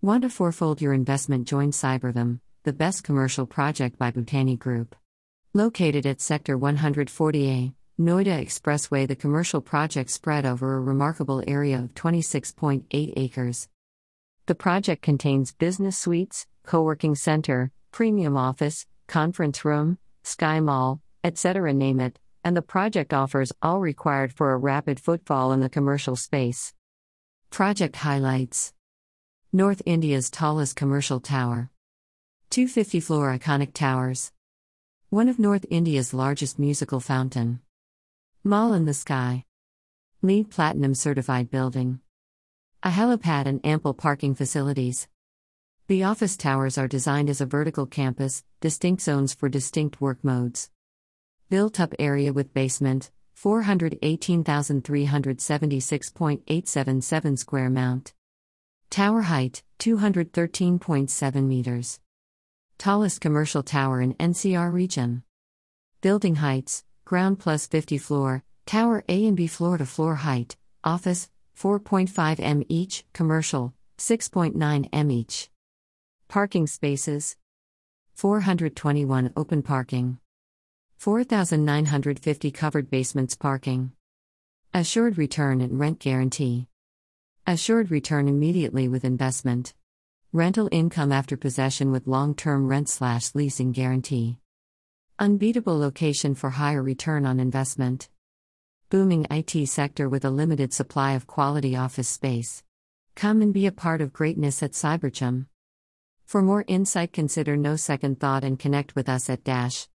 Want to fourfold your investment? Join Cyberthum, the best commercial project by Bhutani Group. Located at Sector 140A, Noida Expressway, the commercial project spread over a remarkable area of 26.8 acres. The project contains business suites, co working center, premium office, conference room, sky mall, etc. Name it, and the project offers all required for a rapid footfall in the commercial space. Project highlights North India's tallest commercial tower, 250 floor iconic towers, one of North India's largest musical fountain, Mall in the Sky, LEED Platinum certified building, a helipad and ample parking facilities. The office towers are designed as a vertical campus, distinct zones for distinct work modes. Built up area with basement, 418,376.877 square mount. Tower height, 213.7 meters. Tallest commercial tower in NCR region. Building heights, ground plus 50 floor, tower A and B floor to floor height, office, 4.5 m each, commercial, 6.9 m each. Parking spaces 421 open parking. 4,950 covered basements parking. Assured return and rent guarantee. Assured return immediately with investment. Rental income after possession with long term rent slash leasing guarantee. Unbeatable location for higher return on investment. Booming IT sector with a limited supply of quality office space. Come and be a part of greatness at Cyberthum. For more insight, consider no second thought and connect with us at dash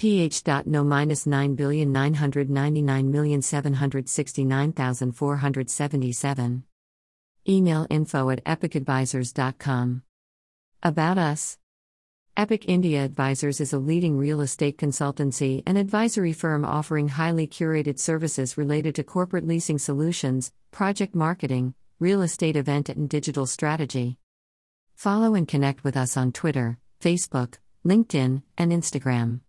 ph.no minus 9,999,769,477. Email info at epicadvisors.com. About us Epoch India Advisors is a leading real estate consultancy and advisory firm offering highly curated services related to corporate leasing solutions, project marketing, real estate event, and digital strategy. Follow and connect with us on Twitter, Facebook, LinkedIn, and Instagram.